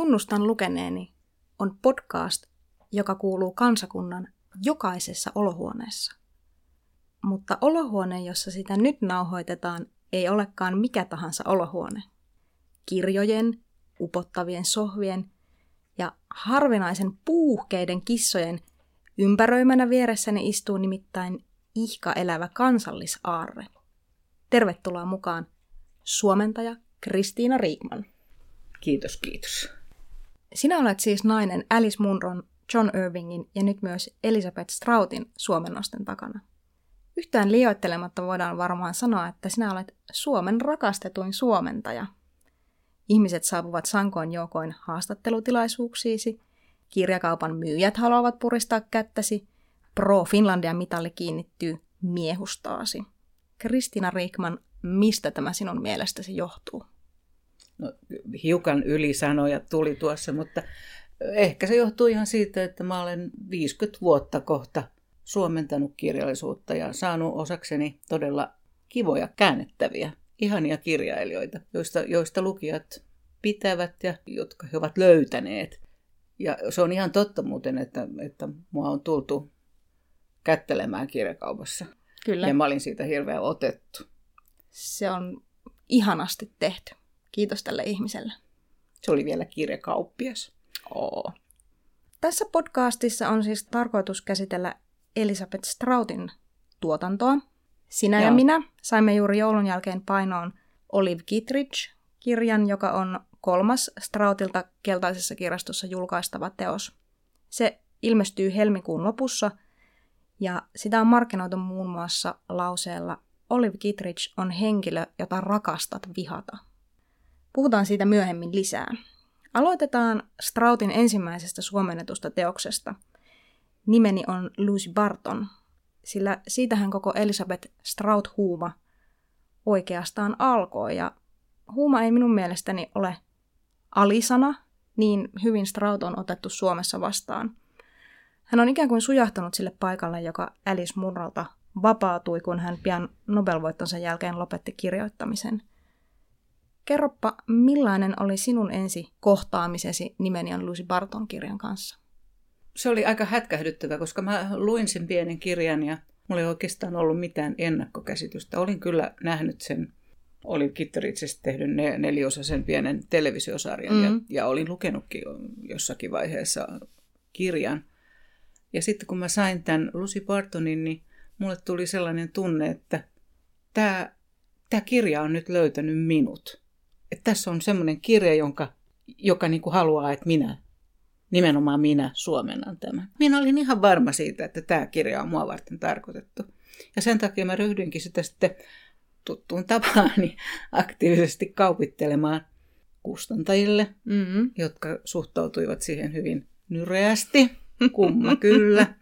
Tunnustan lukeneeni on podcast, joka kuuluu kansakunnan jokaisessa olohuoneessa. Mutta olohuone, jossa sitä nyt nauhoitetaan, ei olekaan mikä tahansa olohuone. Kirjojen, upottavien sohvien ja harvinaisen puuhkeiden kissojen ympäröimänä vieressäni istuu nimittäin ihka elävä kansallisaarre. Tervetuloa mukaan suomentaja Kristiina Riikman. Kiitos, kiitos. Sinä olet siis nainen Alice Munron, John Irvingin ja nyt myös Elizabeth Stroutin suomennosten takana. Yhtään liioittelematta voidaan varmaan sanoa, että sinä olet Suomen rakastetuin suomentaja. Ihmiset saapuvat sankoin joukoin haastattelutilaisuuksiisi, kirjakaupan myyjät haluavat puristaa kättäsi, Pro Finlandia mitalli kiinnittyy miehustaasi. Kristina Riikman, mistä tämä sinun mielestäsi johtuu? No, hiukan ylisanoja tuli tuossa, mutta ehkä se johtuu ihan siitä, että mä olen 50 vuotta kohta suomentanut kirjallisuutta ja saanut osakseni todella kivoja käännettäviä, ihania kirjailijoita, joista, joista lukijat pitävät ja jotka he ovat löytäneet. Ja se on ihan totta muuten, että, että mua on tultu kättelemään kirjakaupassa. Kyllä. Ja mä olin siitä hirveän otettu. Se on ihanasti tehty. Kiitos tälle ihmiselle. Se oli vielä kirjakauppias. Oo. Tässä podcastissa on siis tarkoitus käsitellä Elisabeth Stroutin tuotantoa. Sinä Joo. ja minä saimme juuri joulun jälkeen painoon Olive Kittridge-kirjan, joka on kolmas Stroutilta keltaisessa kirjastossa julkaistava teos. Se ilmestyy helmikuun lopussa ja sitä on markkinoitu muun muassa lauseella Olive Kittridge on henkilö, jota rakastat vihata. Puhutaan siitä myöhemmin lisää. Aloitetaan Stroutin ensimmäisestä suomennetusta teoksesta. Nimeni on Lucy Barton, sillä siitähän koko Elisabeth Strout-huuma oikeastaan alkoi. Ja huuma ei minun mielestäni ole alisana, niin hyvin Strout on otettu Suomessa vastaan. Hän on ikään kuin sujahtanut sille paikalle, joka Alice Munrolta vapautui, kun hän pian Nobelvoittonsa jälkeen lopetti kirjoittamisen – Kerropa, millainen oli sinun ensi kohtaamisesi Nimenian Lucy Barton kirjan kanssa? Se oli aika hätkähdyttävä, koska mä luin sen pienen kirjan ja mulla ei oikeastaan ollut mitään ennakkokäsitystä. Olin kyllä nähnyt sen, olin Kitteritsestä tehdyn neliosaisen pienen televisiosarjan mm. ja, ja olin lukenutkin jossakin vaiheessa kirjan. Ja sitten kun mä sain tämän Lucy Bartonin, niin mulle tuli sellainen tunne, että tämä, tämä kirja on nyt löytänyt minut että tässä on semmoinen kirja, jonka, joka niin kuin haluaa, että minä, nimenomaan minä suomennan tämän. Minä olin ihan varma siitä, että tämä kirja on mua varten tarkoitettu. Ja sen takia mä ryhdyinkin sitä sitten tuttuun tapaani aktiivisesti kaupittelemaan kustantajille, mm-hmm. jotka suhtautuivat siihen hyvin nyreästi, kumma kyllä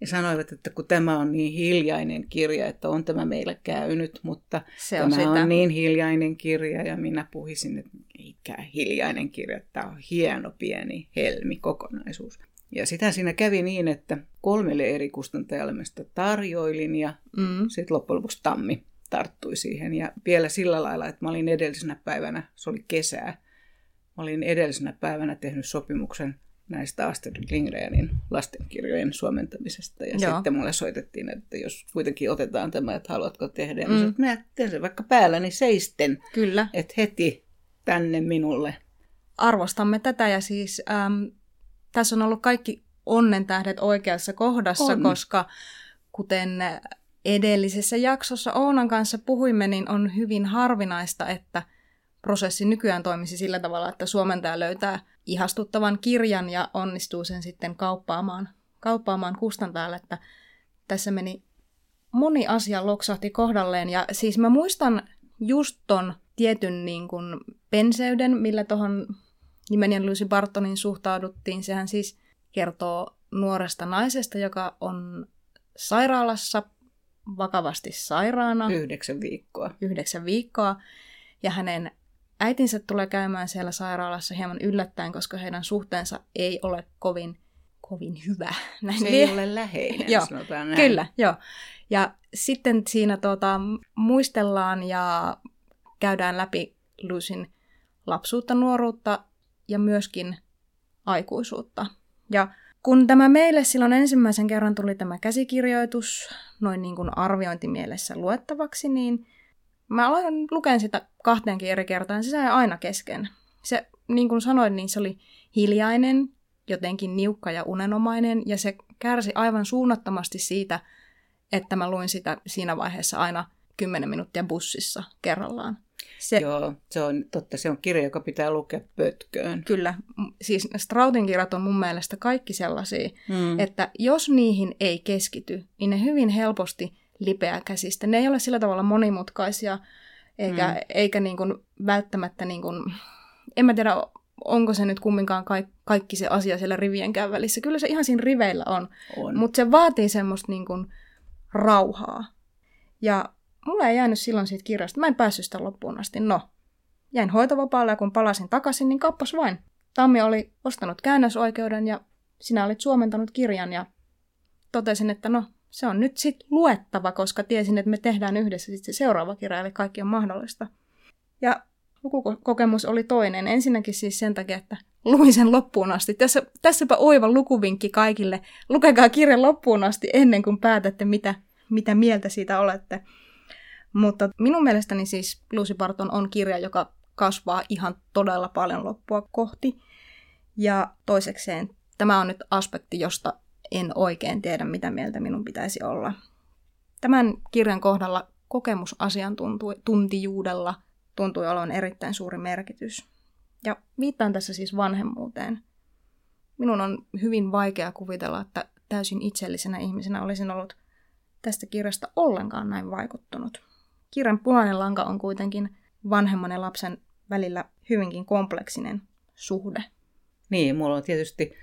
ja sanoivat, että kun tämä on niin hiljainen kirja, että on tämä meillä käynyt, mutta Se on tämä sitä. on niin hiljainen kirja ja minä puhisin, että eikä hiljainen kirja, tämä on hieno pieni helmi kokonaisuus. Ja sitä siinä kävi niin, että kolmelle eri kustantajalle mä sitä tarjoilin ja mm. sitten loppujen lopuksi Tammi tarttui siihen. Ja vielä sillä lailla, että mä olin edellisenä päivänä, se oli kesää, mä olin edellisenä päivänä tehnyt sopimuksen näistä Astrid Lindgrenin lastenkirjojen suomentamisesta. Ja Joo. sitten mulle soitettiin, että jos kuitenkin otetaan tämä, että haluatko tehdä. Mm. Mä minä teen sen vaikka päälläni seisten. Kyllä. Että heti tänne minulle. Arvostamme tätä ja siis äm, tässä on ollut kaikki onnen tähdet oikeassa kohdassa, on. koska kuten edellisessä jaksossa Oonan kanssa puhuimme, niin on hyvin harvinaista, että prosessi nykyään toimisi sillä tavalla, että suomentaja löytää ihastuttavan kirjan ja onnistuu sen sitten kauppaamaan, kauppaamaan kustantajalle, että tässä meni moni asia loksahti kohdalleen. Ja siis mä muistan just ton tietyn niin kuin penseyden, millä tuohon nimeni Lucy Bartonin suhtauduttiin. Sehän siis kertoo nuoresta naisesta, joka on sairaalassa vakavasti sairaana. Yhdeksän viikkoa. Yhdeksän viikkoa. Ja hänen Äitinsä tulee käymään siellä sairaalassa hieman yllättäen, koska heidän suhteensa ei ole kovin, kovin hyvä. Näin Se ei ole läheinen, joo, sanotaan näin. Kyllä, joo. Ja sitten siinä tuota, muistellaan ja käydään läpi Lucyn lapsuutta, nuoruutta ja myöskin aikuisuutta. Ja kun tämä meille silloin ensimmäisen kerran tuli tämä käsikirjoitus noin niin kuin arviointimielessä luettavaksi, niin mä aloin lukea sitä kahteenkin eri kertaan. Se sai aina kesken. Se, niin kuin sanoin, niin se oli hiljainen, jotenkin niukka ja unenomainen, ja se kärsi aivan suunnattomasti siitä, että mä luin sitä siinä vaiheessa aina 10 minuuttia bussissa kerrallaan. Se, Joo, se on totta. Se on kirja, joka pitää lukea pötköön. Kyllä. Siis Strautin kirjat on mun mielestä kaikki sellaisia, mm. että jos niihin ei keskity, niin ne hyvin helposti lipeää käsistä. Ne ei ole sillä tavalla monimutkaisia, eikä, mm. eikä niin kuin välttämättä, niin kuin, en mä tiedä, onko se nyt kumminkaan kaikki, kaikki se asia siellä rivienkään välissä. Kyllä se ihan siinä riveillä on, on. mutta se vaatii semmoista niin kuin, rauhaa. Ja mulla ei jäänyt silloin siitä kirjasta. Mä en päässyt sitä loppuun asti. No, jäin hoitovapaalle ja kun palasin takaisin, niin kappas vain. Tammi oli ostanut käännösoikeuden ja sinä olit suomentanut kirjan ja totesin, että no, se on nyt sitten luettava, koska tiesin, että me tehdään yhdessä sit se seuraava kirja, eli kaikki on mahdollista. Ja lukukokemus oli toinen. Ensinnäkin siis sen takia, että luin sen loppuun asti. Tässä, tässäpä oiva lukuvinkki kaikille. Lukekaa kirja loppuun asti ennen kuin päätätte, mitä, mitä mieltä siitä olette. Mutta minun mielestäni siis Lucy Barton on kirja, joka kasvaa ihan todella paljon loppua kohti. Ja toisekseen tämä on nyt aspekti, josta en oikein tiedä, mitä mieltä minun pitäisi olla. Tämän kirjan kohdalla kokemusasiantuntijuudella tuntui olevan erittäin suuri merkitys. Ja viittaan tässä siis vanhemmuuteen. Minun on hyvin vaikea kuvitella, että täysin itsellisenä ihmisenä olisin ollut tästä kirjasta ollenkaan näin vaikuttunut. Kirjan punainen lanka on kuitenkin vanhemman ja lapsen välillä hyvinkin kompleksinen suhde. Niin, mulla on tietysti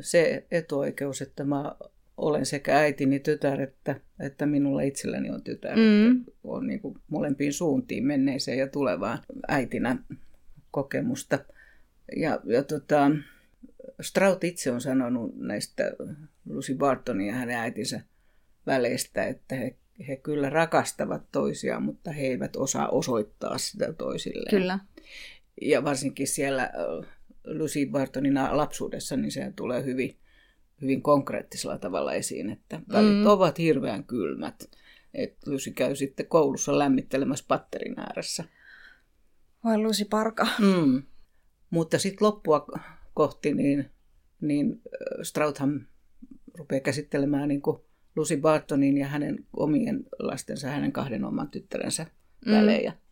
se etuoikeus, että mä olen sekä äitini tytär että, että minulla itselläni on tytär. Mm. On niin kuin molempiin suuntiin menneeseen ja tulevaan äitinä kokemusta. Ja, ja tota, Strout itse on sanonut näistä Lucy Bartonin ja hänen äitinsä väleistä, että he he kyllä rakastavat toisiaan, mutta he eivät osaa osoittaa sitä toisilleen. Kyllä. Ja varsinkin siellä Lucy Bartonin lapsuudessa, niin se tulee hyvin, hyvin konkreettisella tavalla esiin, että välit mm. ovat hirveän kylmät. Että Lucy käy sitten koulussa lämmittelemässä patterin ääressä. Vai Lucy Parka. Mm. Mutta sitten loppua kohti, niin, niin Strauthan rupeaa käsittelemään niin kuin Lucy Bartonin ja hänen omien lastensa, hänen kahden oman tyttärensä mm. välejä. Mm.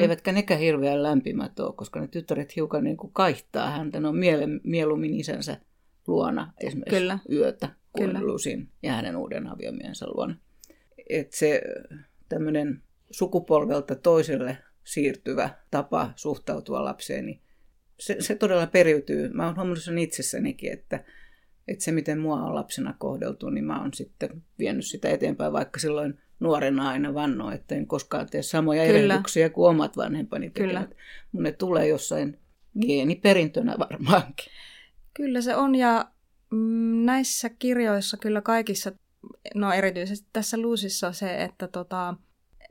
Eivätkä nekään hirveän lämpimät ole, koska ne tyttäret hiukan niin kuin kaihtaa häntä. Ne on miele, mieluummin isänsä luona esimerkiksi Kyllä. yötä kuin Kyllä. Lusin ja hänen uuden aviomiensä luona. Et se tämmöinen sukupolvelta toiselle siirtyvä tapa suhtautua lapseen, niin se, se todella periytyy. Mä oon huomannut sen itsessänikin, että että se, miten mua on lapsena kohdeltu, niin mä oon sitten vienyt sitä eteenpäin, vaikka silloin nuorena aina vannoin, että en koskaan tee samoja erehdyksiä kuin omat vanhempani tekevät. Kyllä. Mun ne tulee jossain geeniperintönä varmaankin. Kyllä se on, ja mm, näissä kirjoissa kyllä kaikissa, no erityisesti tässä Luusissa se, että tota,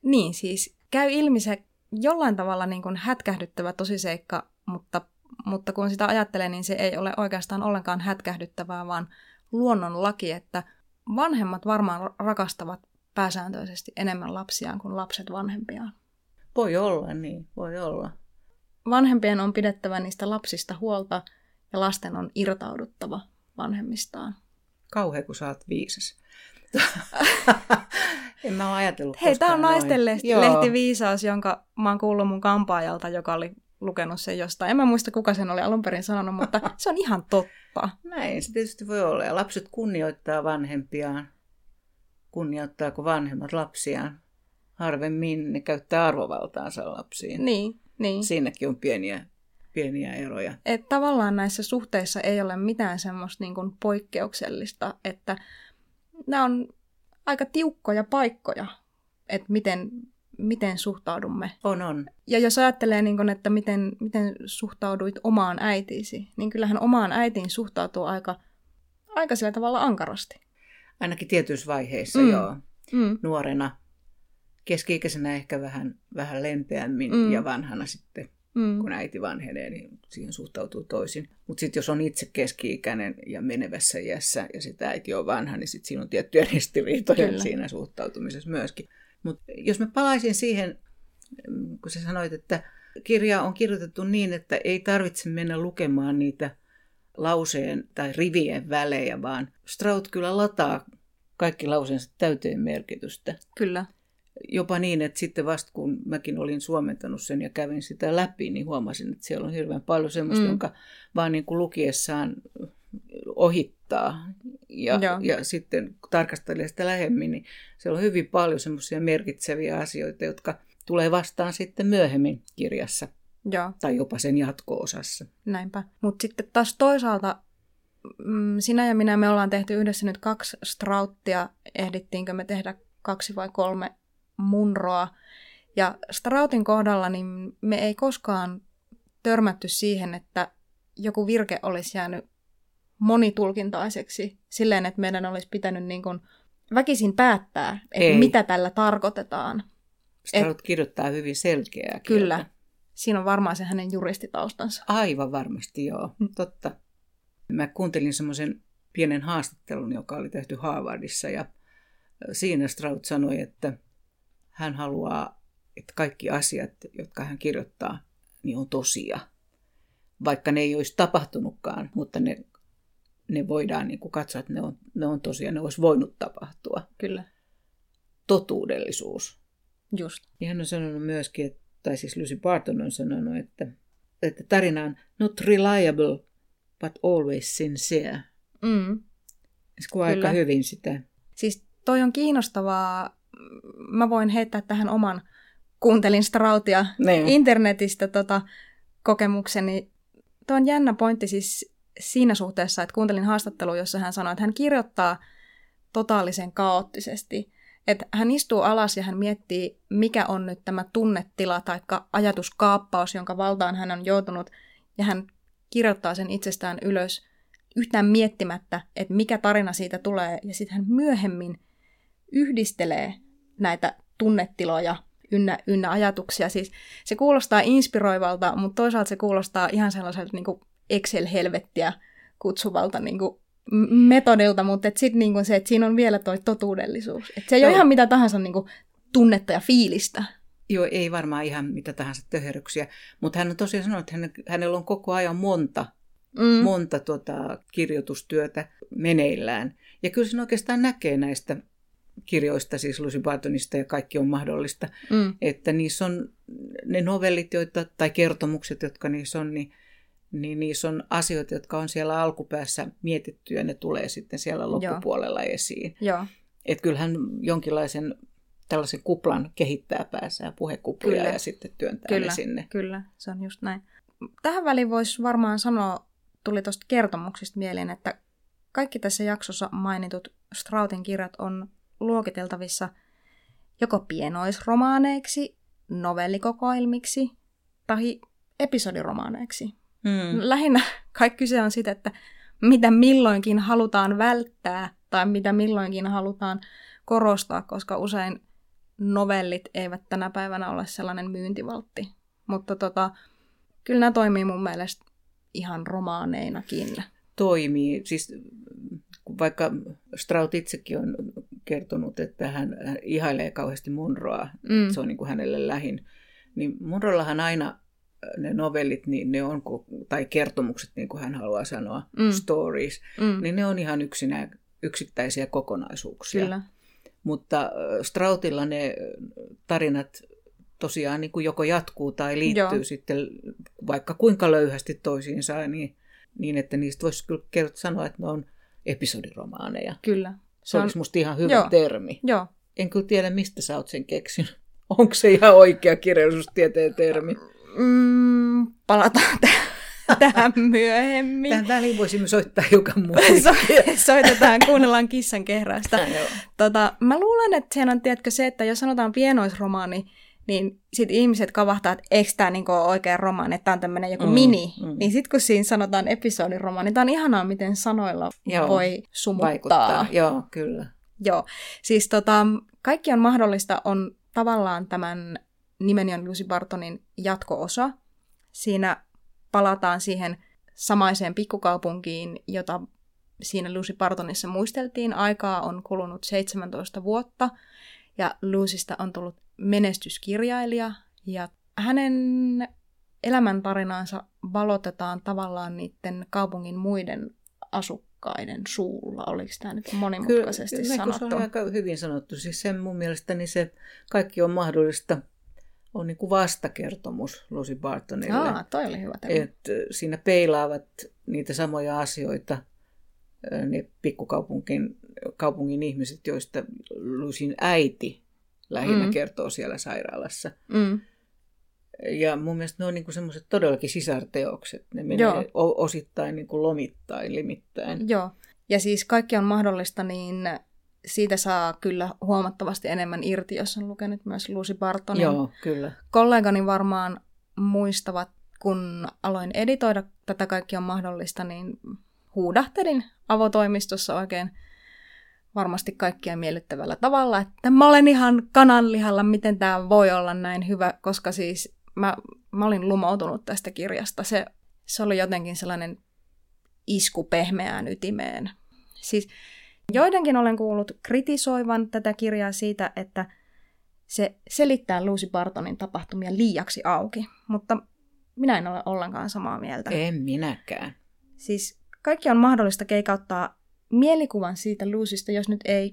niin siis käy ilmi se jollain tavalla niin kuin hätkähdyttävä tosiseikka, mutta mutta kun sitä ajattelee, niin se ei ole oikeastaan ollenkaan hätkähdyttävää, vaan luonnonlaki, että vanhemmat varmaan rakastavat pääsääntöisesti enemmän lapsiaan kuin lapset vanhempiaan. Voi olla niin, voi olla. Vanhempien on pidettävä niistä lapsista huolta ja lasten on irtauduttava vanhemmistaan. Kauhea, kun sä oot viisas. en mä ole ajatellut Hei, tämä on naisten lehti, lehtiviisaus, jonka mä oon kuullut mun kampaajalta, joka oli lukenut sen jostain. En mä muista, kuka sen oli alun perin sanonut, mutta se on ihan totta. Näin se tietysti voi olla. Ja lapset kunnioittaa vanhempiaan. Kunnioittaako vanhemmat lapsiaan? Harvemmin ne käyttää arvovaltaansa lapsiin. Niin, niin. Siinäkin on pieniä, pieniä eroja. Et tavallaan näissä suhteissa ei ole mitään semmoista niin kuin poikkeuksellista, että nämä on aika tiukkoja paikkoja, että miten miten suhtaudumme. On, on. Ja jos ajattelee, niin kun, että miten, miten suhtauduit omaan äitiisi, niin kyllähän omaan äitiin suhtautuu aika, aika sillä tavalla ankarasti. Ainakin tietyissä vaiheissa, mm. joo. Mm. Nuorena, keski-ikäisenä ehkä vähän, vähän lempeämmin mm. ja vanhana sitten mm. kun äiti vanhenee, niin siihen suhtautuu toisin. Mutta sitten jos on itse keski-ikäinen ja menevässä iässä ja sitten äiti on vanha, niin sitten siinä on tiettyjä ristiriitoja Kyllä. siinä suhtautumisessa myöskin. Mutta jos mä palaisin siihen, mm, kun sä sanoit, että kirja on kirjoitettu niin, että ei tarvitse mennä lukemaan niitä lauseen tai rivien välejä, vaan Strout kyllä lataa kaikki lauseensa täyteen merkitystä. Kyllä. Jopa niin, että sitten vasta kun mäkin olin suomentanut sen ja kävin sitä läpi, niin huomasin, että siellä on hirveän paljon semmoista, mm. jonka vaan niin kuin lukiessaan ohittaa. Ja, ja sitten kun tarkastelee sitä lähemmin, niin siellä on hyvin paljon semmoisia merkitseviä asioita, jotka tulee vastaan sitten myöhemmin kirjassa. Joo. Tai jopa sen jatko-osassa. Näinpä. Mutta sitten taas toisaalta mm, sinä ja minä me ollaan tehty yhdessä nyt kaksi strauttia. Ehdittiinkö me tehdä kaksi vai kolme munroa. Ja strautin kohdalla niin me ei koskaan törmätty siihen, että joku virke olisi jäänyt monitulkintaiseksi silleen, että meidän olisi pitänyt niin kuin väkisin päättää, että mitä tällä tarkoitetaan. Strout Et, kirjoittaa hyvin selkeää Kyllä. Siinä on varmaan se hänen juristitaustansa. Aivan varmasti, joo. Mm. Totta. Mä kuuntelin semmoisen pienen haastattelun, joka oli tehty Harvardissa, ja siinä Strout sanoi, että hän haluaa, että kaikki asiat, jotka hän kirjoittaa, niin on tosia. Vaikka ne ei olisi tapahtunutkaan, mutta ne, ne voidaan niin kuin katsoa, että ne on, ne on tosia, ne olisi voinut tapahtua. Kyllä. Totuudellisuus. Just. Ja hän on sanonut myöskin, että, tai siis Lucy Barton on sanonut, että, että tarina on not reliable, but always sincere. Mm. Se kuvaa aika hyvin sitä. Siis toi on kiinnostavaa. Mä voin heittää tähän oman, kuuntelin Strautia niin. internetistä tota, kokemukseni. Tuo on jännä pointti siis siinä suhteessa, että kuuntelin haastattelua, jossa hän sanoi, että hän kirjoittaa totaalisen kaoottisesti. Että hän istuu alas ja hän miettii, mikä on nyt tämä tunnetila tai ajatuskaappaus, jonka valtaan hän on joutunut, ja hän kirjoittaa sen itsestään ylös yhtään miettimättä, että mikä tarina siitä tulee, ja sitten hän myöhemmin yhdistelee näitä tunnetiloja ynnä, ynnä ajatuksia. Siis se kuulostaa inspiroivalta, mutta toisaalta se kuulostaa ihan sellaiselta niin Excel-helvettiä kutsuvalta niin kuin metodilta, mutta sitten niin se, että siinä on vielä toi totuudellisuus. Et se ei Joo. ole ihan mitä tahansa niin kuin tunnetta ja fiilistä. Joo, ei varmaan ihan mitä tahansa töherryksiä, mutta hän on tosiaan sanonut, että hänellä on koko ajan monta, mm. monta tuota, kirjoitustyötä meneillään. Ja kyllä sen oikeastaan näkee näistä kirjoista, siis Lucy Bartonista ja kaikki on mahdollista, mm. että niissä on ne novellit joita, tai kertomukset, jotka niissä on, niin niin niissä on asioita, jotka on siellä alkupäässä mietitty ja ne tulee sitten siellä loppupuolella Joo. esiin. Joo. Että kyllähän jonkinlaisen tällaisen kuplan kehittää päässään puhekuplia kyllä. ja sitten työntää kyllä, ne sinne. Kyllä, se on just näin. Tähän väliin voisi varmaan sanoa, tuli tuosta kertomuksista mieleen, että kaikki tässä jaksossa mainitut Strautin kirjat on luokiteltavissa joko pienoisromaaneiksi, novellikokoelmiksi tai episodiromaaneiksi. Mm. Lähinnä kaikki kyse on siitä, että mitä milloinkin halutaan välttää tai mitä milloinkin halutaan korostaa, koska usein novellit eivät tänä päivänä ole sellainen myyntivaltti. Mutta tota, kyllä nämä toimii mun mielestä ihan romaaneinakin. Toimii. Siis vaikka Straut itsekin on kertonut, että hän ihailee kauheasti Munroa, mm. se on niin kuin hänelle lähin, niin Munrollahan aina ne novellit, niin ne on, tai kertomukset, niin kuin hän haluaa sanoa, mm. stories, mm. niin ne on ihan yksinä, yksittäisiä kokonaisuuksia. Kyllä. Mutta Strautilla ne tarinat tosiaan niin kuin joko jatkuu tai liittyy Joo. sitten vaikka kuinka löyhästi toisiinsa, niin, niin että niistä voisi kyllä sanoa, että ne on episodiromaaneja. Kyllä. Se, se on... olisi musta ihan hyvä Joo. termi. Joo. En kyllä tiedä, mistä sä oot sen keksinyt. Onko se ihan oikea kirjallisuustieteen termi? Mm, palataan t- tähän myöhemmin. Tähän väliin voisimme soittaa hiukan musiikkia. So- soitetaan, kuunnellaan kissan kehrästä. tota, mä luulen, että siinä on tiedätkö, se, että jos sanotaan pienoisromaani, niin sit ihmiset kavahtaa, että eikö tämä niinku ole oikea romaani, että tämä on tämmöinen joku mm, mini. Mm. Niin sitten kun siinä sanotaan episodiromaani, niin tämä on ihanaa, miten sanoilla Joo, voi sumuttaa. Vaikuttaa. Joo, kyllä. Joo, siis tota, kaikki on mahdollista on tavallaan tämän nimeni on Lucy Bartonin jatko-osa. Siinä palataan siihen samaiseen pikkukaupunkiin, jota siinä Lucy Partonissa muisteltiin. Aikaa on kulunut 17 vuotta ja Lucystä on tullut menestyskirjailija ja hänen elämäntarinaansa valotetaan tavallaan niiden kaupungin muiden asukkaiden suulla. Oliko tämä nyt monimutkaisesti Kyllä, sanottu? Se on aika hyvin sanottu. Siis sen mun mielestäni se kaikki on mahdollista on niin kuin vastakertomus Lucy Bartonille. Aa, toi oli hyvä termi. Et siinä peilaavat niitä samoja asioita ne pikkukaupunkin kaupungin ihmiset, joista Lucyn äiti lähinnä mm. kertoo siellä sairaalassa. Mm. Ja mun mielestä ne on niinku semmoiset todellakin sisarteokset. Ne menee Joo. osittain niinku lomittain, limittäin. Joo. Ja siis kaikki on mahdollista, niin siitä saa kyllä huomattavasti enemmän irti, jos on lukenut myös Lucy Bartonin. Joo, kyllä. Kollegani varmaan muistavat, kun aloin editoida tätä kaikki on mahdollista, niin huudahtelin avotoimistossa oikein varmasti kaikkia miellyttävällä tavalla, että mä olen ihan kananlihalla, miten tämä voi olla näin hyvä, koska siis mä, mä olin lumoutunut tästä kirjasta. Se, se oli jotenkin sellainen isku pehmeään ytimeen. Siis joidenkin olen kuullut kritisoivan tätä kirjaa siitä, että se selittää Lucy Bartonin tapahtumia liiaksi auki, mutta minä en ole ollenkaan samaa mieltä. En minäkään. Siis kaikki on mahdollista keikauttaa mielikuvan siitä Lucystä, jos nyt ei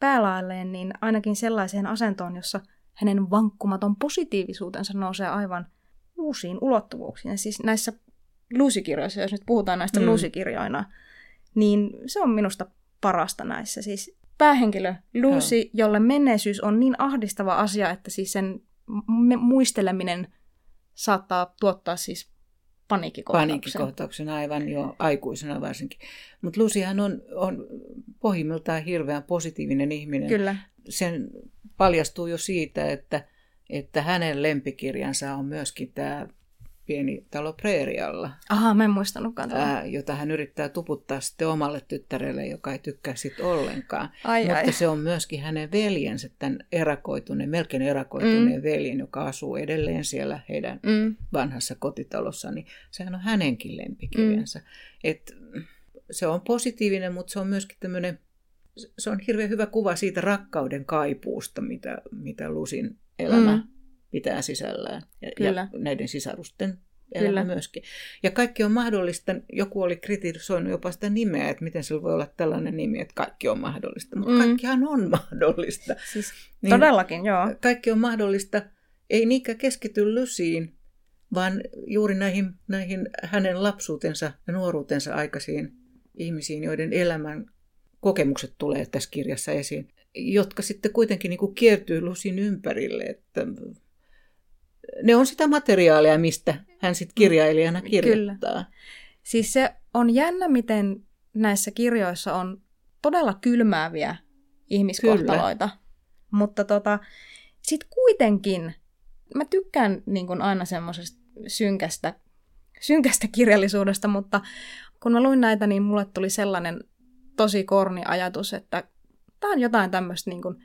päälailleen, niin ainakin sellaiseen asentoon, jossa hänen vankkumaton positiivisuutensa nousee aivan uusiin ulottuvuuksiin. Ja siis näissä Lucy-kirjoissa, jos nyt puhutaan näistä mm. Lucy-kirjoina, niin se on minusta parasta näissä. Siis päähenkilö Lucy, ja. jolle menneisyys on niin ahdistava asia, että siis sen muisteleminen saattaa tuottaa siis paniikkikohtauksen. Paniikkikohtauksen aivan jo aikuisena varsinkin. Mutta Lucyhan on, on pohjimmiltaan hirveän positiivinen ihminen. Kyllä. Sen paljastuu jo siitä, että, että hänen lempikirjansa on myöskin tämä pieni talo Preerialla. Aha, mä en muistanutkaan ää, jota hän yrittää tuputtaa sitten omalle tyttärelle, joka ei tykkää sitten ollenkaan. Ai, Mutta ai. se on myöskin hänen veljensä, tämän erakoituneen, melkein erakoituneen mm. veljen, joka asuu edelleen siellä heidän mm. vanhassa kotitalossa, niin sehän on hänenkin lempikirjansa. Mm. Et, se on positiivinen, mutta se on myöskin tämmöinen, se on hirveän hyvä kuva siitä rakkauden kaipuusta, mitä, mitä Lusin elämä mm pitää sisällään. Ja, Kyllä. ja näiden sisarusten elämä Kyllä. myöskin. Ja kaikki on mahdollista. Joku oli kritisoinut jopa sitä nimeä, että miten sillä voi olla tällainen nimi, että kaikki on mahdollista. Mutta mm. kaikkihan on mahdollista. Siis, niin todellakin, joo. Kaikki on mahdollista. Ei niinkään keskity Lysiin, vaan juuri näihin, näihin hänen lapsuutensa ja nuoruutensa aikaisiin ihmisiin, joiden elämän kokemukset tulee tässä kirjassa esiin, jotka sitten kuitenkin niin kuin kiertyy Lusin ympärille. Että ne on sitä materiaalia, mistä hän sitten kirjailijana kirjoittaa. Kyllä. Siis se on jännä, miten näissä kirjoissa on todella kylmääviä ihmiskohtaloita. Kyllä. Mutta tota, sitten kuitenkin mä tykkään niin kun aina semmoisesta synkästä, synkästä kirjallisuudesta, mutta kun mä luin näitä, niin mulle tuli sellainen tosi korni ajatus, että tämä on jotain tämmöistä niin kuin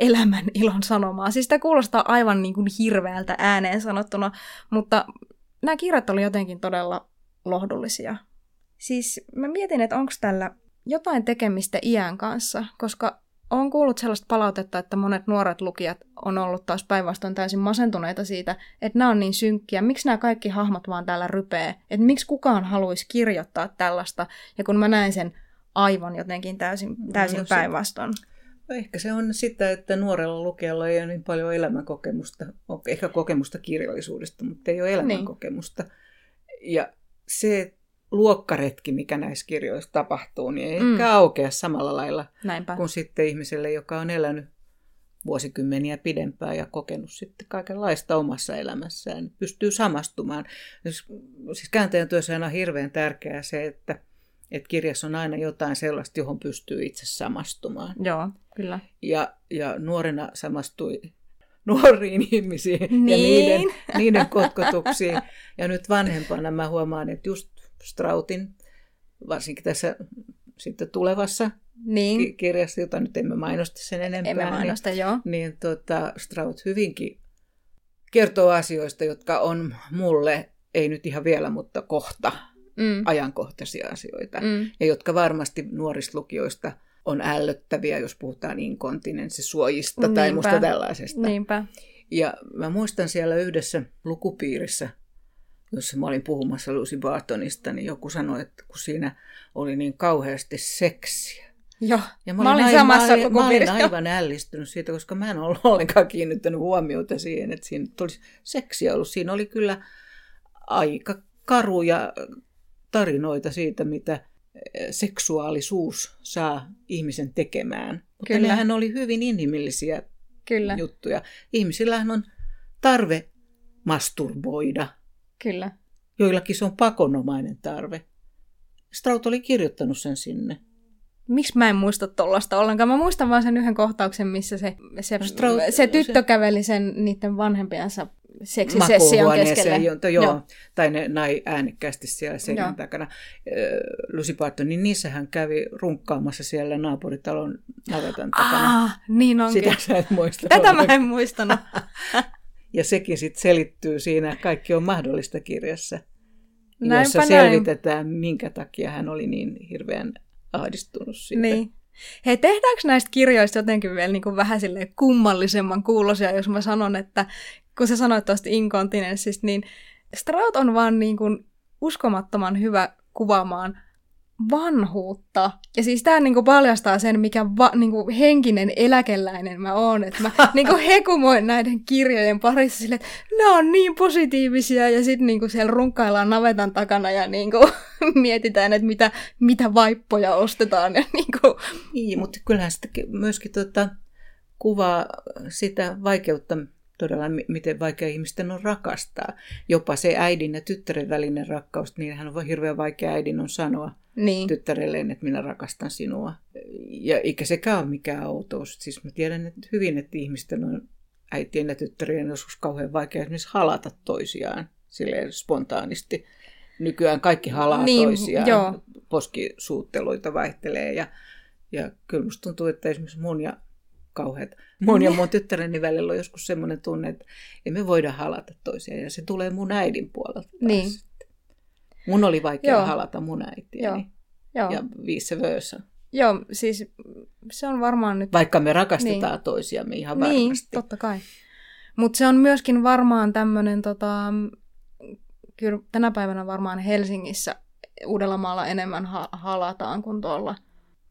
elämän ilon sanomaa. Siis tämä kuulostaa aivan niin kuin hirveältä ääneen sanottuna, mutta nämä kirjat oli jotenkin todella lohdullisia. Siis mä mietin, että onko tällä jotain tekemistä iän kanssa, koska on kuullut sellaista palautetta, että monet nuoret lukijat on ollut taas päinvastoin täysin masentuneita siitä, että nämä on niin synkkiä. Miksi nämä kaikki hahmot vaan täällä rypee? Että miksi kukaan haluaisi kirjoittaa tällaista? Ja kun mä näin sen aivan jotenkin täysin, täysin no, päinvastoin. Ehkä se on sitä, että nuorella lukijalla ei ole niin paljon elämänkokemusta, ehkä kokemusta kirjallisuudesta, mutta ei ole niin. elämänkokemusta. Niin. Ja se luokkaretki, mikä näissä kirjoissa tapahtuu, niin ei mm. ehkä aukea samalla lailla Näinpä. kuin sitten ihmiselle, joka on elänyt vuosikymmeniä pidempään ja kokenut sitten kaikenlaista omassa elämässään. Pystyy samastumaan. Siis, siis kääntäjän työssä on hirveän tärkeää se, että että kirjassa on aina jotain sellaista, johon pystyy itse samastumaan. Joo, kyllä. Ja, ja nuorena samastui nuoriin ihmisiin niin. ja niiden, niiden kotkotuksiin. Ja nyt vanhempana mä huomaan, että just Strautin, varsinkin tässä sitten tulevassa niin. kirjassa, jota nyt emme mainosta sen enempää. Emme mainosta, niin, joo. Niin tota, Straut hyvinkin kertoo asioista, jotka on mulle ei nyt ihan vielä, mutta kohta Mm. ajankohtaisia asioita. Mm. Ja jotka varmasti nuorista lukijoista on ällöttäviä, jos puhutaan inkontinenssisuojista tai Niinpä. musta tällaisesta. Niinpä. Ja mä muistan siellä yhdessä lukupiirissä, jossa mä olin puhumassa Lucy Bartonista, niin joku sanoi, että kun siinä oli niin kauheasti seksiä. Joo, Ja mä, olin aivan- samassa mä olin, mä olin aivan ällistynyt siitä, koska mä en ollut ollenkaan kiinnittänyt huomiota siihen, että siinä tulisi seksiä ollut. Siinä oli kyllä aika karuja tarinoita siitä, mitä eh, seksuaalisuus saa ihmisen tekemään. Mutta Kyllä. nehän oli hyvin inhimillisiä Kyllä, juttuja. Ihmisillähän on tarve masturboida. kyllä. Joillakin se on pakonomainen tarve. Straut oli kirjoittanut sen sinne. Miksi mä en muista tollasta ollenkaan? Mä muistan vaan sen yhden kohtauksen, missä se, se, Straut- se tyttö se- käveli sen niiden vanhempiensa seksisession keskelle. jo, joo, joo. Tai ne nai äänekkäästi siellä seinän Joo. takana. Lucy Barton, niin niissähän kävi runkkaamassa siellä naapuritalon navetan takana. Ah, niin onkin. Sitä sä et muista. Tätä mä en muistanut. Ja sekin sitten selittyy siinä Kaikki on mahdollista kirjassa, Näinpä jossa näin. selvitetään, minkä takia hän oli niin hirveän ahdistunut siitä. Niin. Hei, tehdäänkö näistä kirjoista jotenkin vielä niin kuin vähän silleen kummallisemman kuulosia, jos mä sanon, että kun sä sanoit tuosta inkontinenssista, niin Strout on vaan niin kuin uskomattoman hyvä kuvaamaan vanhuutta. Ja siis tämä niinku paljastaa sen, mikä va, niinku henkinen eläkeläinen mä oon. Että mä niinku hekumoin näiden kirjojen parissa sille, että nämä on niin positiivisia. Ja sitten niinku siellä runkkaillaan navetan takana ja niinku mietitään, että mitä, mitä vaippoja ostetaan. Ja niinku, Niin, mutta kyllähän sitä myöskin tota, kuvaa sitä vaikeutta todella, mi- miten vaikea ihmisten on rakastaa. Jopa se äidin ja tyttären välinen rakkaus, niin hän on hirveän vaikea äidin on sanoa niin. tyttärelleen, että minä rakastan sinua. Ja eikä sekään ole mikään outous. Siis mä tiedän että hyvin, että ihmisten on äitien ja tyttärien joskus kauhean vaikea esimerkiksi halata toisiaan silleen spontaanisti. Nykyään kaikki halaa Niin, toisiaan. joo. Poskisuutteluita vaihtelee ja, ja kyllä musta tuntuu, että esimerkiksi mun ja kauheat. Mun ja mun tyttäreni välillä on joskus semmoinen tunne, että emme voida halata toisiaan ja se tulee mun äidin puolelta. taas Niin. Mun oli vaikea Joo. halata mun äitiäni. Joo. Joo. Ja vice versa. Joo, siis se on varmaan nyt Vaikka me rakastetaan niin. toisiamme ihan Niin, varmasti. totta kai. Mutta se on myöskin varmaan tämmöinen, tota, kyllä tänä päivänä varmaan Helsingissä Uudellamaalla enemmän ha- halataan kuin tuolla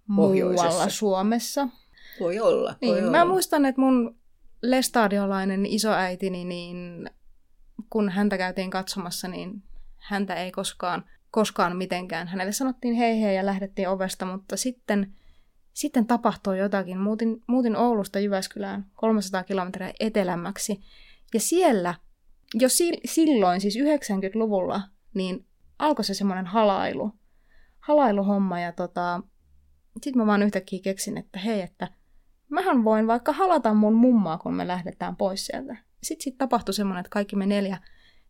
muualla Suomessa. Voi olla. Voi Niin, olla. mä muistan, että mun lestadiolainen isoäitini, niin kun häntä käytiin katsomassa, niin häntä ei koskaan, koskaan mitenkään. Hänelle sanottiin hei hei ja lähdettiin ovesta, mutta sitten, sitten tapahtui jotakin. Muutin, muutin Oulusta Jyväskylään 300 kilometriä etelämmäksi. Ja siellä, jo si- silloin, siis 90-luvulla, niin alkoi se semmoinen halailu. Halailuhomma ja tota, sitten mä vaan yhtäkkiä keksin, että hei, että mähän voin vaikka halata mun mummaa, kun me lähdetään pois sieltä. Sitten sit tapahtui semmoinen, että kaikki me neljä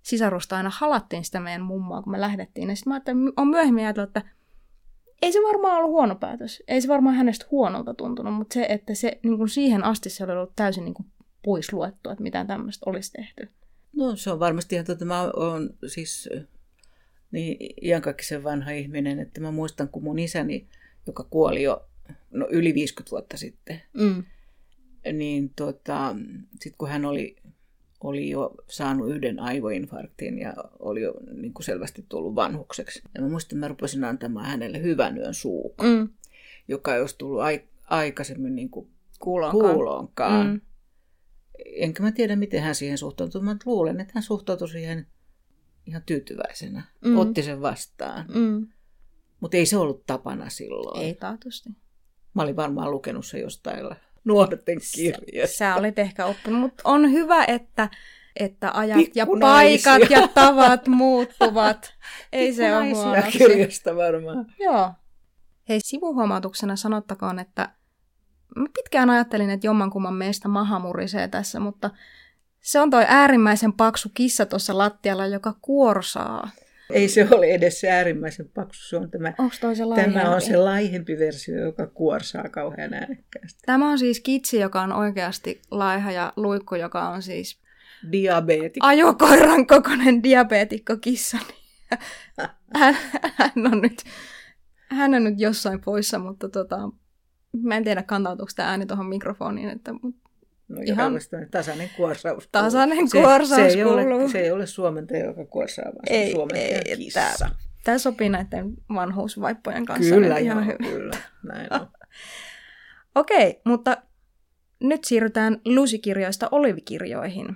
sisarusta aina halattiin sitä meidän mummaa, kun me lähdettiin. Ja sitten mä ajattelin, on myöhemmin ajatellut, että ei se varmaan ollut huono päätös. Ei se varmaan hänestä huonolta tuntunut, mutta se, että se niin kuin siihen asti se oli ollut täysin niin kuin pois luettu, että mitään tämmöistä olisi tehty. No se on varmasti ihan totta. Mä oon siis niin iankaikkisen vanha ihminen, että mä muistan, kun mun isäni, joka kuoli jo no, yli 50 vuotta sitten, Mm. niin tota, sitten kun hän oli, oli jo saanut yhden aivoinfarktin ja oli jo niin kuin selvästi tullut vanhukseksi. Ja mä muistan, että mä rupesin antamaan hänelle hyvän yön suukon, Mm. joka ei olisi tullut ai- aikaisemmin niin kuin Kuuloonkaan. kuuloonkaan. Mm. Enkä mä tiedä, miten hän siihen suhtautui. Mä luulen, että hän suhtautui siihen ihan tyytyväisenä. Mm. Otti sen vastaan. Mm. Mutta ei se ollut tapana silloin. Ei taatusti. Mä olin varmaan lukenut se jostain nuorten kirjasta. Sä olit ehkä oppinut, mutta on hyvä, että, että ajat ja paikat ja tavat muuttuvat. Ei se ole huonoksi. kirjasta varmaan. Joo. Hei, sivuhuomautuksena sanottakoon, että mä pitkään ajattelin, että jommankumman meistä maha murisee tässä, mutta se on toi äärimmäisen paksu kissa tuossa lattialla, joka kuorsaa. Ei se ole edes se äärimmäisen paksu. Se on tämä, tämä on se laihempi versio, joka kuorsaa kauhean äänekkäästi. Tämä on siis kitsi, joka on oikeasti laiha ja luikku, joka on siis Diabeetikko. ajokoiran kokoinen diabeetikko kissa. Hän, hän, on nyt, hän on nyt jossain poissa, mutta tota, mä en tiedä kantautuuko tämä ääni tuohon mikrofoniin, että No, Ihan- ihan tasainen kuorsaus. kuuluu. Tasainen se, kuorsaus se ei kuuluu. Ole, se ei ole suomentaja, joka kuorsaa, vaan se Ei, on suomentaja ei, kissa. tää- tämä sopii näiden vanhuusvaippojen kanssa. Kyllä, nyt joo, ihan hyvin. kyllä. Näin on. Okei, mutta nyt siirrytään Lucy-kirjoista Olive-kirjoihin.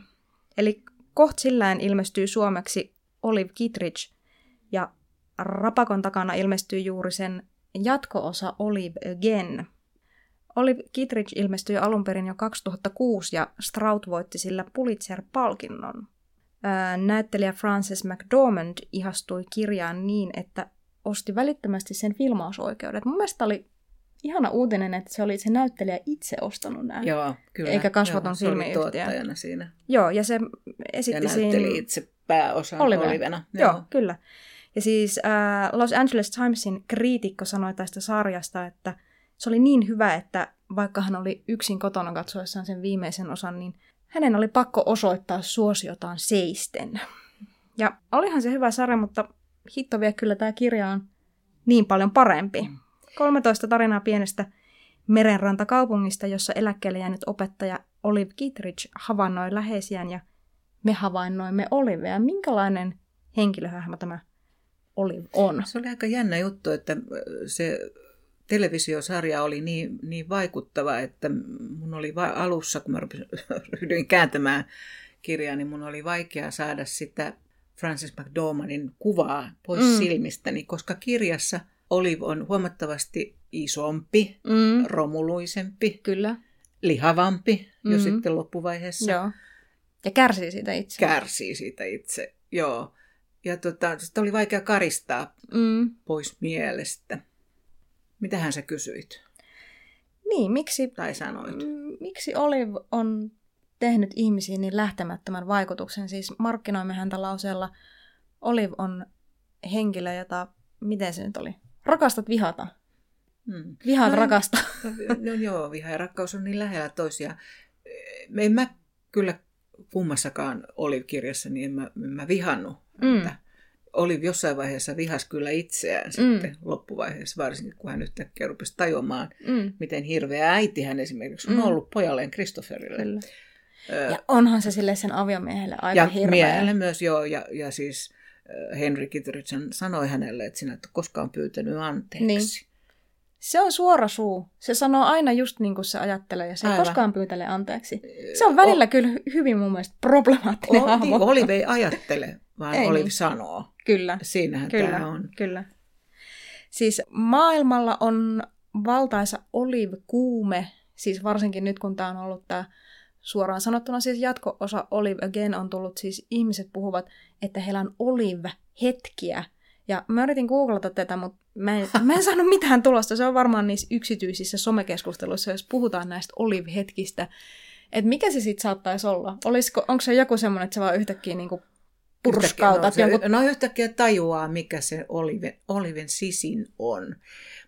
Eli koht sillään ilmestyy suomeksi Olive Kittridge, ja Rapakon takana ilmestyy juuri sen jatko-osa Olive Again. Olive Kittridge ilmestyi alun perin jo 2006 ja Strout voitti sillä Pulitzer-palkinnon. Näyttelijä Frances McDormand ihastui kirjaan niin, että osti välittömästi sen filmausoikeudet. Mun mielestä oli ihana uutinen, että se oli se näyttelijä itse ostanut nämä. Joo, kyllä. Eikä kasvaton filmiyhtiö. tuottajana siinä. Joo, ja se Ja esitti näytteli siinä... itse pääosan Olive. Olivena. Joo, Joo, kyllä. Ja siis äh, Los Angeles Timesin kriitikko sanoi tästä sarjasta, että se oli niin hyvä, että vaikka hän oli yksin kotona katsoessaan sen viimeisen osan, niin hänen oli pakko osoittaa suosiotaan seisten. Ja olihan se hyvä sarja, mutta hitto vie kyllä tämä kirja on niin paljon parempi. 13 tarinaa pienestä merenrantakaupungista, jossa eläkkeelle jäänyt opettaja Olive Kittridge havainnoi läheisiään ja me havainnoimme Olivea. Minkälainen henkilöhahmo tämä Olive on? Se oli aika jännä juttu, että se televisiosarja oli niin, niin vaikuttava, että mun oli va- alussa, kun mä ryhdyin kääntämään kirjaa, niin mun oli vaikea saada sitä Francis McDormandin kuvaa pois Mm. mm. silmistäni, koska kirjassa Olive on huomattavasti isompi, Mm, romuluisempi, kyllä, lihavampi jo Mhm. sitten loppuvaiheessa. joo. Ja kärsii siitä itse. Kärsii siitä itse, joo. Ja tota, sitä oli vaikea karistaa mm. pois mielestä. Mitähän sä kysyit Niin, miksi, tai sanoit? miksi Olive on tehnyt ihmisiin niin lähtemättömän vaikutuksen? Siis markkinoimme häntä lauseella, Olive on henkilö, jota, miten se nyt oli? Rakastat vihata. Hmm. Vihaat No, rakasta. No joo, viha ja rakkaus on niin lähellä toisiaan. En mä kyllä kummassakaan Olive-kirjassa, niin en mä, en mä vihannut Mm. Olive jossain vaiheessa vihasi kyllä itseään Mm. sitten loppuvaiheessa, varsinkin kun hän yhtäkkiä rupesi tajuamaan, Mm, miten hirveä äiti hän esimerkiksi on Mm. ollut pojalleen kyllä. Ö, Ja onhan se sille sen aviomiehelle aika ja hirveä. miehelle myös joo, ja, ja siis Henry Kittredge sanoi hänelle, että sinä et ole koskaan pyytänyt anteeksi. Niin. Se on suora suu. Se sanoo aina just niin kuin se ajattelee ja se ei Aivan. koskaan pyytele anteeksi. Se on välillä kyllä hy- hyvin mun mielestä problemaattinen O, hahmo. niin, Olive ei ajattele, vaan Ei Olive niin. sanoo. Kyllä, Siinähän kyllä, tämä on. kyllä. Siis maailmalla on valtaisa olive-kuume, siis varsinkin nyt kun tämä on ollut tämä suoraan sanottuna siis jatko-osa Olive Again on tullut, siis ihmiset puhuvat, että heillä on Olive-hetkiä. Ja mä yritin googlata tätä, mutta mä en, mä en saanut mitään tulosta. Se on varmaan niissä yksityisissä somekeskusteluissa, jos puhutaan näistä Olive-hetkistä. Että mikä se sitten saattaisi olla? Olisiko, onko se joku semmoinen, että se vaan yhtäkkiä niinku purskautat Yhtäkkiä, no, jonkun... no yhtäkkiä tajuaa, mikä se Oliven, Oliven sisin on.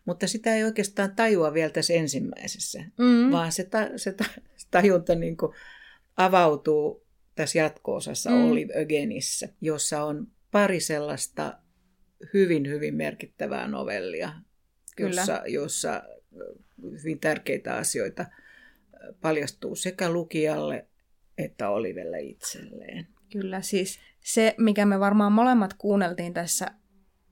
Mutta sitä ei oikeastaan tajua vielä tässä ensimmäisessä, Mm, vaan se, ta, se, ta, tajunta niin avautuu tässä jatko-osassa Mm. mm. Olive Againissa, jossa on pari sellaista hyvin, hyvin merkittävää novellia, Kyllä. jossa, jossa hyvin tärkeitä asioita paljastuu sekä lukijalle että Olivelle itselleen. Kyllä, siis se, mikä me varmaan molemmat kuunneltiin tässä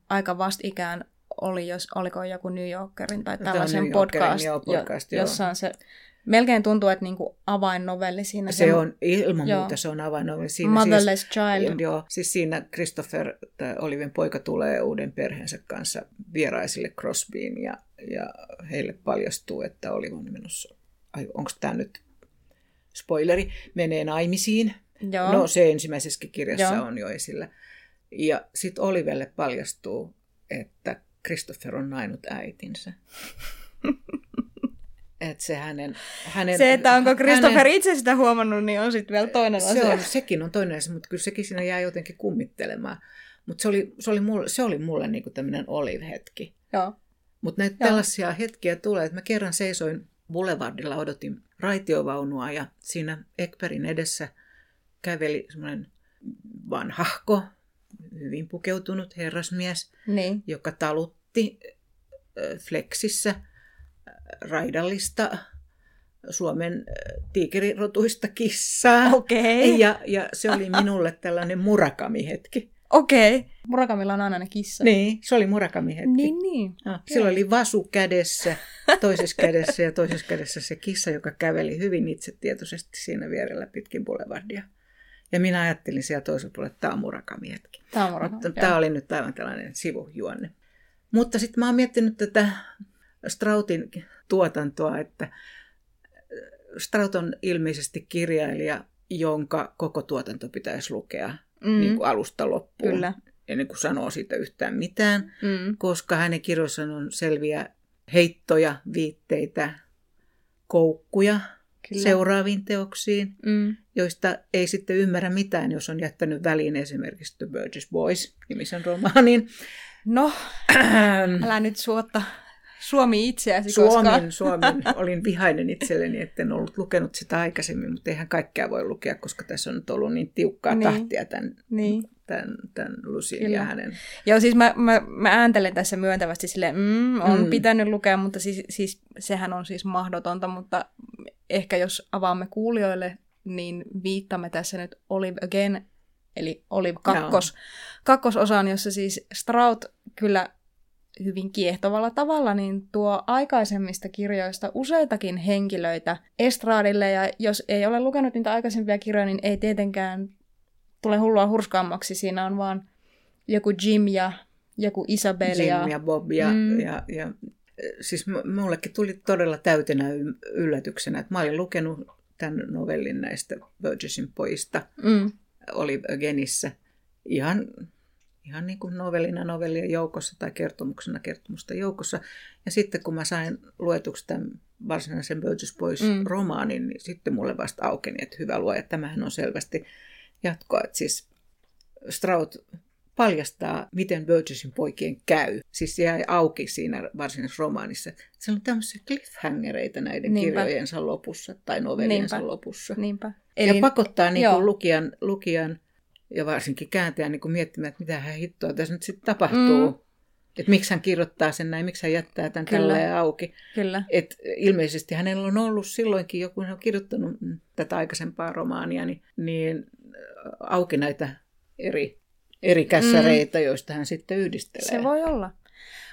aika vastikään, oli, jos oliko joku New Yorkerin tai tällaisen podcast, joo, podcast, jo, jossa on se, melkein tuntuu, että niinku avainnovelli siinä. Se on ilman Joo. muuta, se on avainnovelli. Siinä Motherless siis, Child. Joo, siis siinä Christopher, tämä Oliven poika, tulee uuden perheensä kanssa vieraisille Crosbyin ja, ja heille paljastuu, että Olive on menossa, ai onko tämä nyt spoileri, menee naimisiin. Joo. No se ensimmäisessä kirjassa Joo. on jo esillä. Ja sitten Olivelle paljastuu, että Christopher on nainut äitinsä. että se hänen, hänen... se, että onko Christopher hänen, itse sitä huomannut, niin on sitten vielä toinen se asia. on, sekin on toinen asia, mutta kyllä sekin siinä jää jotenkin kummittelemaan. Mutta se oli, se oli mulle, se oli mulle niinku tämmöinen Olive-hetki. Joo. Mutta näitä Joo. tällaisia hetkiä tulee, että mä kerran seisoin Boulevardilla, odotin raitiovaunua ja siinä Ekperin edessä käveli semmoinen vanhahko, hyvin pukeutunut herrasmies, Niin. joka talutti Flexissä raidallista Suomen tiikerirotuista kissaa. Okei. Okay. Ja, ja se oli minulle tällainen murakami-hetki. Okei. Okay. Murakamilla on aina ne kissa. Niin, se oli murakami-hetki. Niin, niin. No, sillä oli vasu kädessä, toisessa kädessä ja toisessa kädessä se kissa, joka käveli hyvin itsetietoisesti siinä vierellä pitkin boulevardia. Ja minä ajattelin siellä toisella puolella, että tämä on murakami-hetki. Tämä on murakami, Mutta tämä oli nyt aivan tällainen sivujuonne. Mutta sitten mä oon miettinyt tätä Strautin tuotantoa, että Straut on ilmeisesti kirjailija, jonka koko tuotanto pitäisi lukea mm. niin kuin alusta loppuun. Kyllä. Ennen kuin sanoo siitä yhtään mitään, Mm. koska hänen kirjoissaan on selviä heittoja, viitteitä, koukkuja Kyllä. seuraaviin teoksiin, Mm. joista ei sitten ymmärrä mitään, jos on jättänyt väliin esimerkiksi The Burgess Boys nimisen romaanin. No, älä nyt suotta Suomi itseäsi, koska... Suomen, Suomen. Olin vihainen itselleni, etten ollut lukenut sitä aikaisemmin, mutta eihän kaikkea voi lukea, koska tässä on nyt ollut niin tiukkaa Niin. tahtia tämän, Niin. tämän, tämän Lucin Kyllä. ja hänen. Joo, siis mä, mä, mä ääntelen tässä myöntävästi silleen, mm, on Mm. pitänyt lukea, mutta siis, siis sehän on siis mahdotonta, mutta ehkä jos avaamme kuulijoille, niin viittamme tässä nyt Olive Again, eli Olive kakkos, kakkososaan, jossa siis Strout kyllä hyvin kiehtovalla tavalla niin tuo aikaisemmista kirjoista useitakin henkilöitä estraadille, ja jos ei ole lukenut niitä aikaisempia kirjoja, niin ei tietenkään tule hullua hurskaammaksi. Siinä on vaan joku Jim ja joku Isabel ja... Jim ja Bob ja, mm. Ja, ja siis mullekin tuli todella täytenä yllätyksenä, että mä olin lukenut tämän novellin näistä Burgessin pojista Mm, Olive Agenissä ihan, ihan niin kuin novellina novellien joukossa tai kertomuksena kertomusta joukossa. Ja sitten kun mä sain luetuksi tämän varsinaisen Burgess Boys Mm. romaanin, niin sitten mulle vasta aukeni, että hyvä luoja, tämähän on selvästi jatkoa. Että siis Strout paljastaa, miten Burgessin poikien käy. Siis se jäi auki siinä varsinaisessa romaanissa. Siellä on tämmöisiä cliffhangereita näiden Niinpä. kirjojensa lopussa tai novelliensa Niinpä. lopussa. niinpä. Eli, ja pakottaa niin kuin lukijan, lukijan ja varsinkin kääntäjän niin miettimään, että mitä hän hittoa tässä nyt sitten tapahtuu. Mm. Että miksi hän kirjoittaa sen näin, miksi hän jättää tämän Kyllä. tälleen auki. Kyllä. Et ilmeisesti hänellä on ollut silloinkin, joku hän on kirjoittanut tätä aikaisempaa romaania, niin, niin äh, auki näitä eri, eri kässäreitä, mm. joista hän sitten yhdistelee. Se voi olla.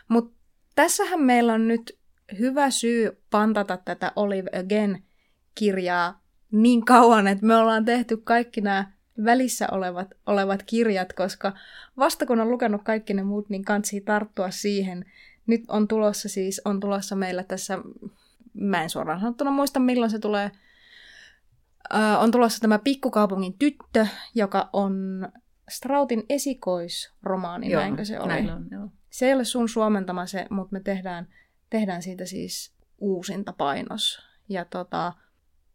Mutta tässähän meillä on nyt hyvä syy pantata tätä Olive Again-kirjaa niin kauan, että me ollaan tehty kaikki nämä välissä olevat, olevat kirjat, koska vasta kun on lukenut kaikki ne muut, niin kansi tarttua siihen. Nyt on tulossa siis, on tulossa meillä tässä, mä en suoraan sanottuna muista milloin se tulee, Ö, on tulossa tämä Pikkukaupungin tyttö, joka on Strautin esikoisromaani, Joo, näinkö se oli? näin on, joo. Se ei ole sun suomentama se, mutta me tehdään, tehdään siitä siis uusinta painos. Ja tota,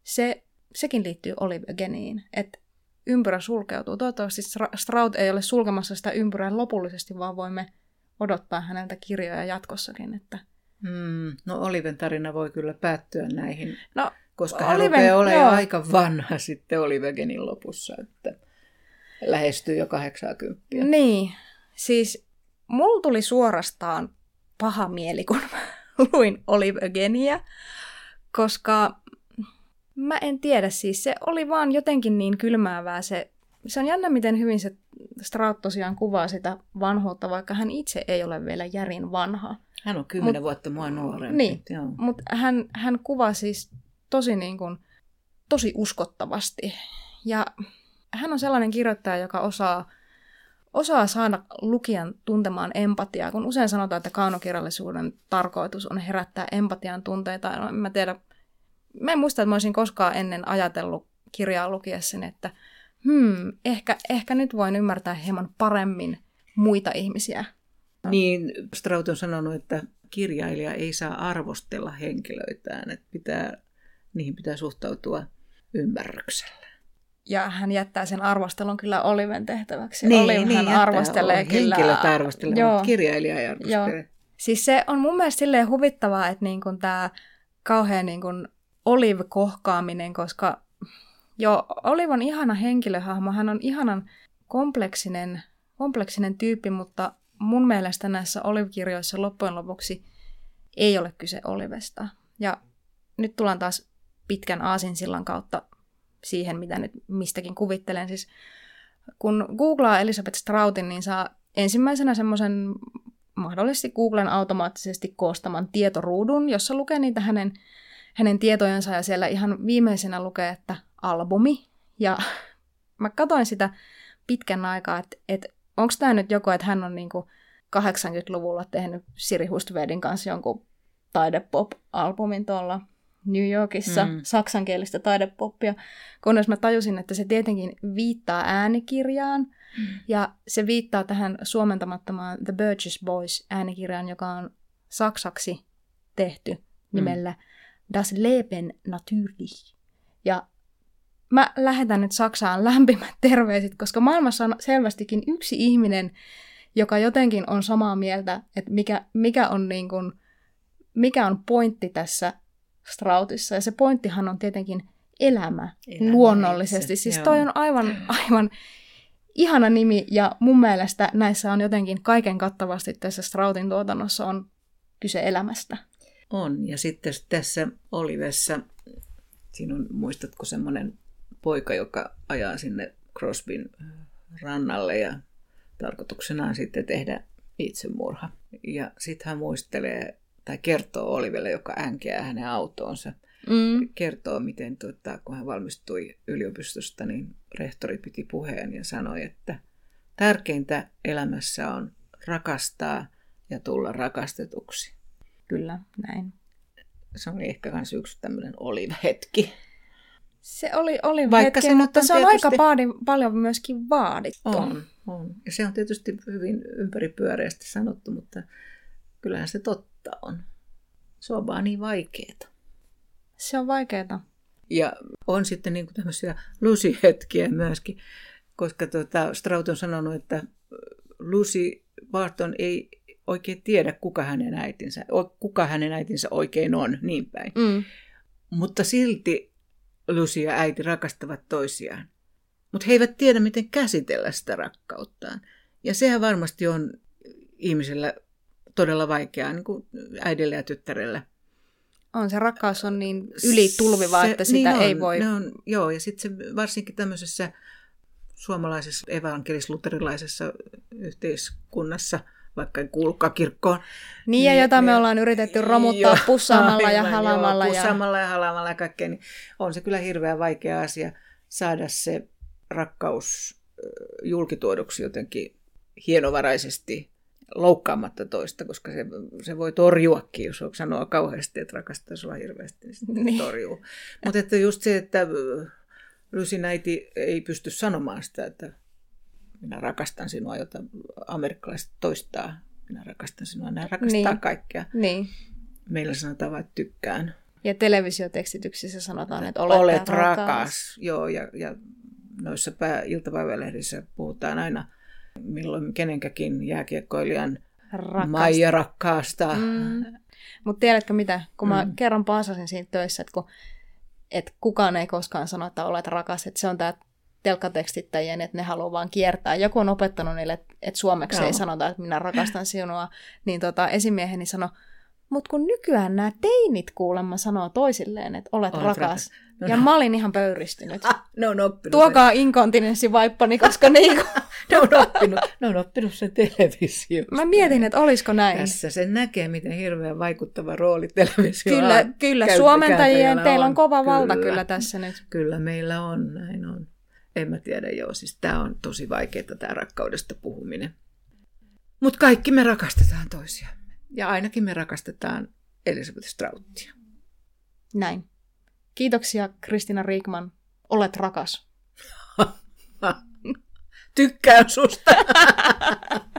se, sekin liittyy Olive Ageniin, että ympyrä sulkeutuu. Toivottavasti Stra- Stroud ei ole sulkemassa sitä ympyrää lopullisesti, vaan voimme odottaa häneltä kirjoja jatkossakin. Että... Mm, no Oliven tarina voi kyllä päättyä näihin, No, koska hän Oliven- rupeaa olemaan jo joo. aika vanha sitten Olivegenin lopussa, että lähestyy jo 80. niin. Siis mulla tuli suorastaan paha mieli, kun mä luin Olive Agenia, koska mä en tiedä, siis se oli vaan jotenkin niin kylmäävää se, se on jännä, miten hyvin se Strout tosiaan kuvaa sitä vanhuutta, vaikka hän itse ei ole vielä järin vanha. Hän on kymmenen vuotta mua nuorempi. Niin. Mutta hän, hän kuvaa siis tosi, niin kuin, tosi uskottavasti. Ja hän on sellainen kirjoittaja, joka osaa, osaa saada lukijan tuntemaan empatiaa, kun usein sanotaan, että kaunokirjallisuuden tarkoitus on herättää empatian tunteita. No, en mä tiedä, mä en muista, että mä olisin koskaan ennen ajatellut kirjaa lukiessani, että hmm, ehkä, ehkä nyt voin ymmärtää hieman paremmin muita ihmisiä. Niin, Straut on sanonut, että kirjailija ei saa arvostella henkilöitään, että pitää, niihin pitää suhtautua ymmärryksellä. Ja hän jättää sen arvostelun kyllä Oliven tehtäväksi. Niin, Olive niin hän arvostelee On kyllä. Henkilöt arvostelee, Joo. mutta kirjailija ei arvostele. Siis se on mun mielestä silleen huvittavaa, että niin kun tämä kauhean niin kun Olive-kohkaaminen, koska Joo, Olive on ihana henkilöhahmo. Hän on ihanan kompleksinen, kompleksinen tyyppi, mutta mun mielestä näissä Olive-kirjoissa loppujen lopuksi ei ole kyse Olivesta. Ja nyt tullaan taas pitkän aasinsillan kautta siihen, mitä nyt mistäkin kuvittelen. Siis kun googlaa Elisabeth Strautin, niin saa ensimmäisenä semmoisen mahdollisesti Googlen automaattisesti koostaman tietoruudun, jossa lukee niitä hänen, hänen tietojensa ja siellä ihan viimeisenä lukee, että albumi. Ja mä katsoin sitä pitkän aikaa, että, että onko tämä nyt joku, että hän on niinku 80-luvulla tehnyt Siri Hustvedin kanssa jonkun taidepop-albumin tuolla New Yorkissa, mm. saksankielistä taidepoppia, kunnes mä tajusin, että se tietenkin viittaa äänikirjaan, mm. ja se viittaa tähän suomentamattomaan The Burgess Boys äänikirjaan, joka on saksaksi tehty nimellä mm. Das Leben natürlich. Ja mä lähetän nyt Saksaan lämpimät terveiset, koska maailmassa on selvästikin yksi ihminen, joka jotenkin on samaa mieltä, että mikä, mikä, on, niin kuin, mikä on pointti tässä Strautissa. Ja se pointtihan on tietenkin elämä, elämä luonnollisesti. Itse. Siis toi on aivan, aivan ihana nimi ja mun mielestä näissä on jotenkin kaiken kattavasti tässä Strautin tuotannossa on kyse elämästä. On, ja sitten tässä Olivessa, siinä on, muistatko semmoinen poika, joka ajaa sinne Crosbyn rannalle ja tarkoituksena on sitten tehdä itsemurha. Ja sitten hän muistelee tai kertoo Olivelle, joka änkeää hänen autoonsa. Mm. Kertoo, miten tuota, kun hän valmistui yliopistosta, niin rehtori piti puheen ja sanoi, että tärkeintä elämässä on rakastaa ja tulla rakastetuksi. Kyllä, näin. Se on ehkä myös yksi tämmöinen Olive-hetki. Se oli, oli Vaikka hetki, se mutta se on tietysti... aika paadi, paljon myöskin vaadittu. On, on. Ja se on tietysti hyvin ympäripyöreästi sanottu, mutta kyllähän se totta on. Se on vaan niin vaikeeta. Se on vaikeeta. Ja on sitten niin kuin tämmöisiä Lucy-hetkiä myöskin, koska tuota, Straut on sanonut, että Lucy Barton ei oikein tiedä, kuka hänen äitinsä, kuka hänen äitinsä oikein on, niin päin. Mm. Mutta silti Lucy ja äiti rakastavat toisiaan. Mutta he eivät tiedä, miten käsitellä sitä rakkauttaan. Ja sehän varmasti on ihmisellä todella vaikeaa, niin kuin äidille ja tyttärelle. On, se rakkaus on niin ylitulviva, se, että sitä niin on, ei voi... On, joo, ja sitten se varsinkin tämmöisessä suomalaisessa evankelis-luterilaisessa yhteiskunnassa, vaikka ei kuulukaan kirkkoon. Niin, ja niin, jota me ollaan yritetty romuttaa joo, pussaamalla ja halamalla. Joo, pussaamalla ja... ja halamalla ja kaikkea, niin on se kyllä hirveän vaikea asia saada se rakkaus julkituoduksi jotenkin hienovaraisesti loukkaamatta toista, koska se, se voi torjuakin, jos sanoo kauheasti, että rakastaa sua hirveästi, niin sitten niin. torjuu. Mutta että just se, että Lucy näiti ei pysty sanomaan sitä, että minä rakastan sinua, jota amerikkalaiset toistaa. Minä rakastan sinua, nämä rakastaa niin. kaikkea. Niin. Meillä sanotaan vain, että tykkään. Ja televisiotekstityksissä sanotaan, että olet, olet rakas. rakas. Joo, ja, ja noissa pää, iltapäivälehdissä puhutaan aina milloin kenenkäkin jääkiekkoilijan Rakasta. Maija rakkaasta. Mm. Mutta tiedätkö mitä, kun mä mm. kerran paasasin siinä töissä, että, kun, että kukaan ei koskaan sano, että olet rakas, että se on tämä telkkatekstittäjien, että ne haluaa vaan kiertää. Joku on opettanut niille, että, että suomeksi Joo. ei sanota, että minä rakastan sinua. Niin tota, esimieheni sanoi, mutta kun nykyään nämä teinit kuulemma sanoo toisilleen, että olet, olet rakas. rakas. No, ja no. mä olin ihan pöyristynyt. ne on oppinut Tuokaa sen. inkontinenssivaippani, koska niinku... ne, on oppinut, ne on oppinut sen televisiosta. Mä mietin, että olisiko näin. Tässä sen näkee, miten hirveän vaikuttava rooli televisio Kyllä, on. kyllä. Suomentajien teillä on kova kyllä, valta kyllä tässä nyt. Kyllä meillä on, näin on. En mä tiedä, joo. Siis tää on tosi vaikeaa, tämä rakkaudesta puhuminen. Mutta kaikki me rakastetaan toisiamme. Ja ainakin me rakastetaan Elisabeth Strauttia. Näin. Kiitoksia Kristina Riikman. Olet rakas. Tykkään susta.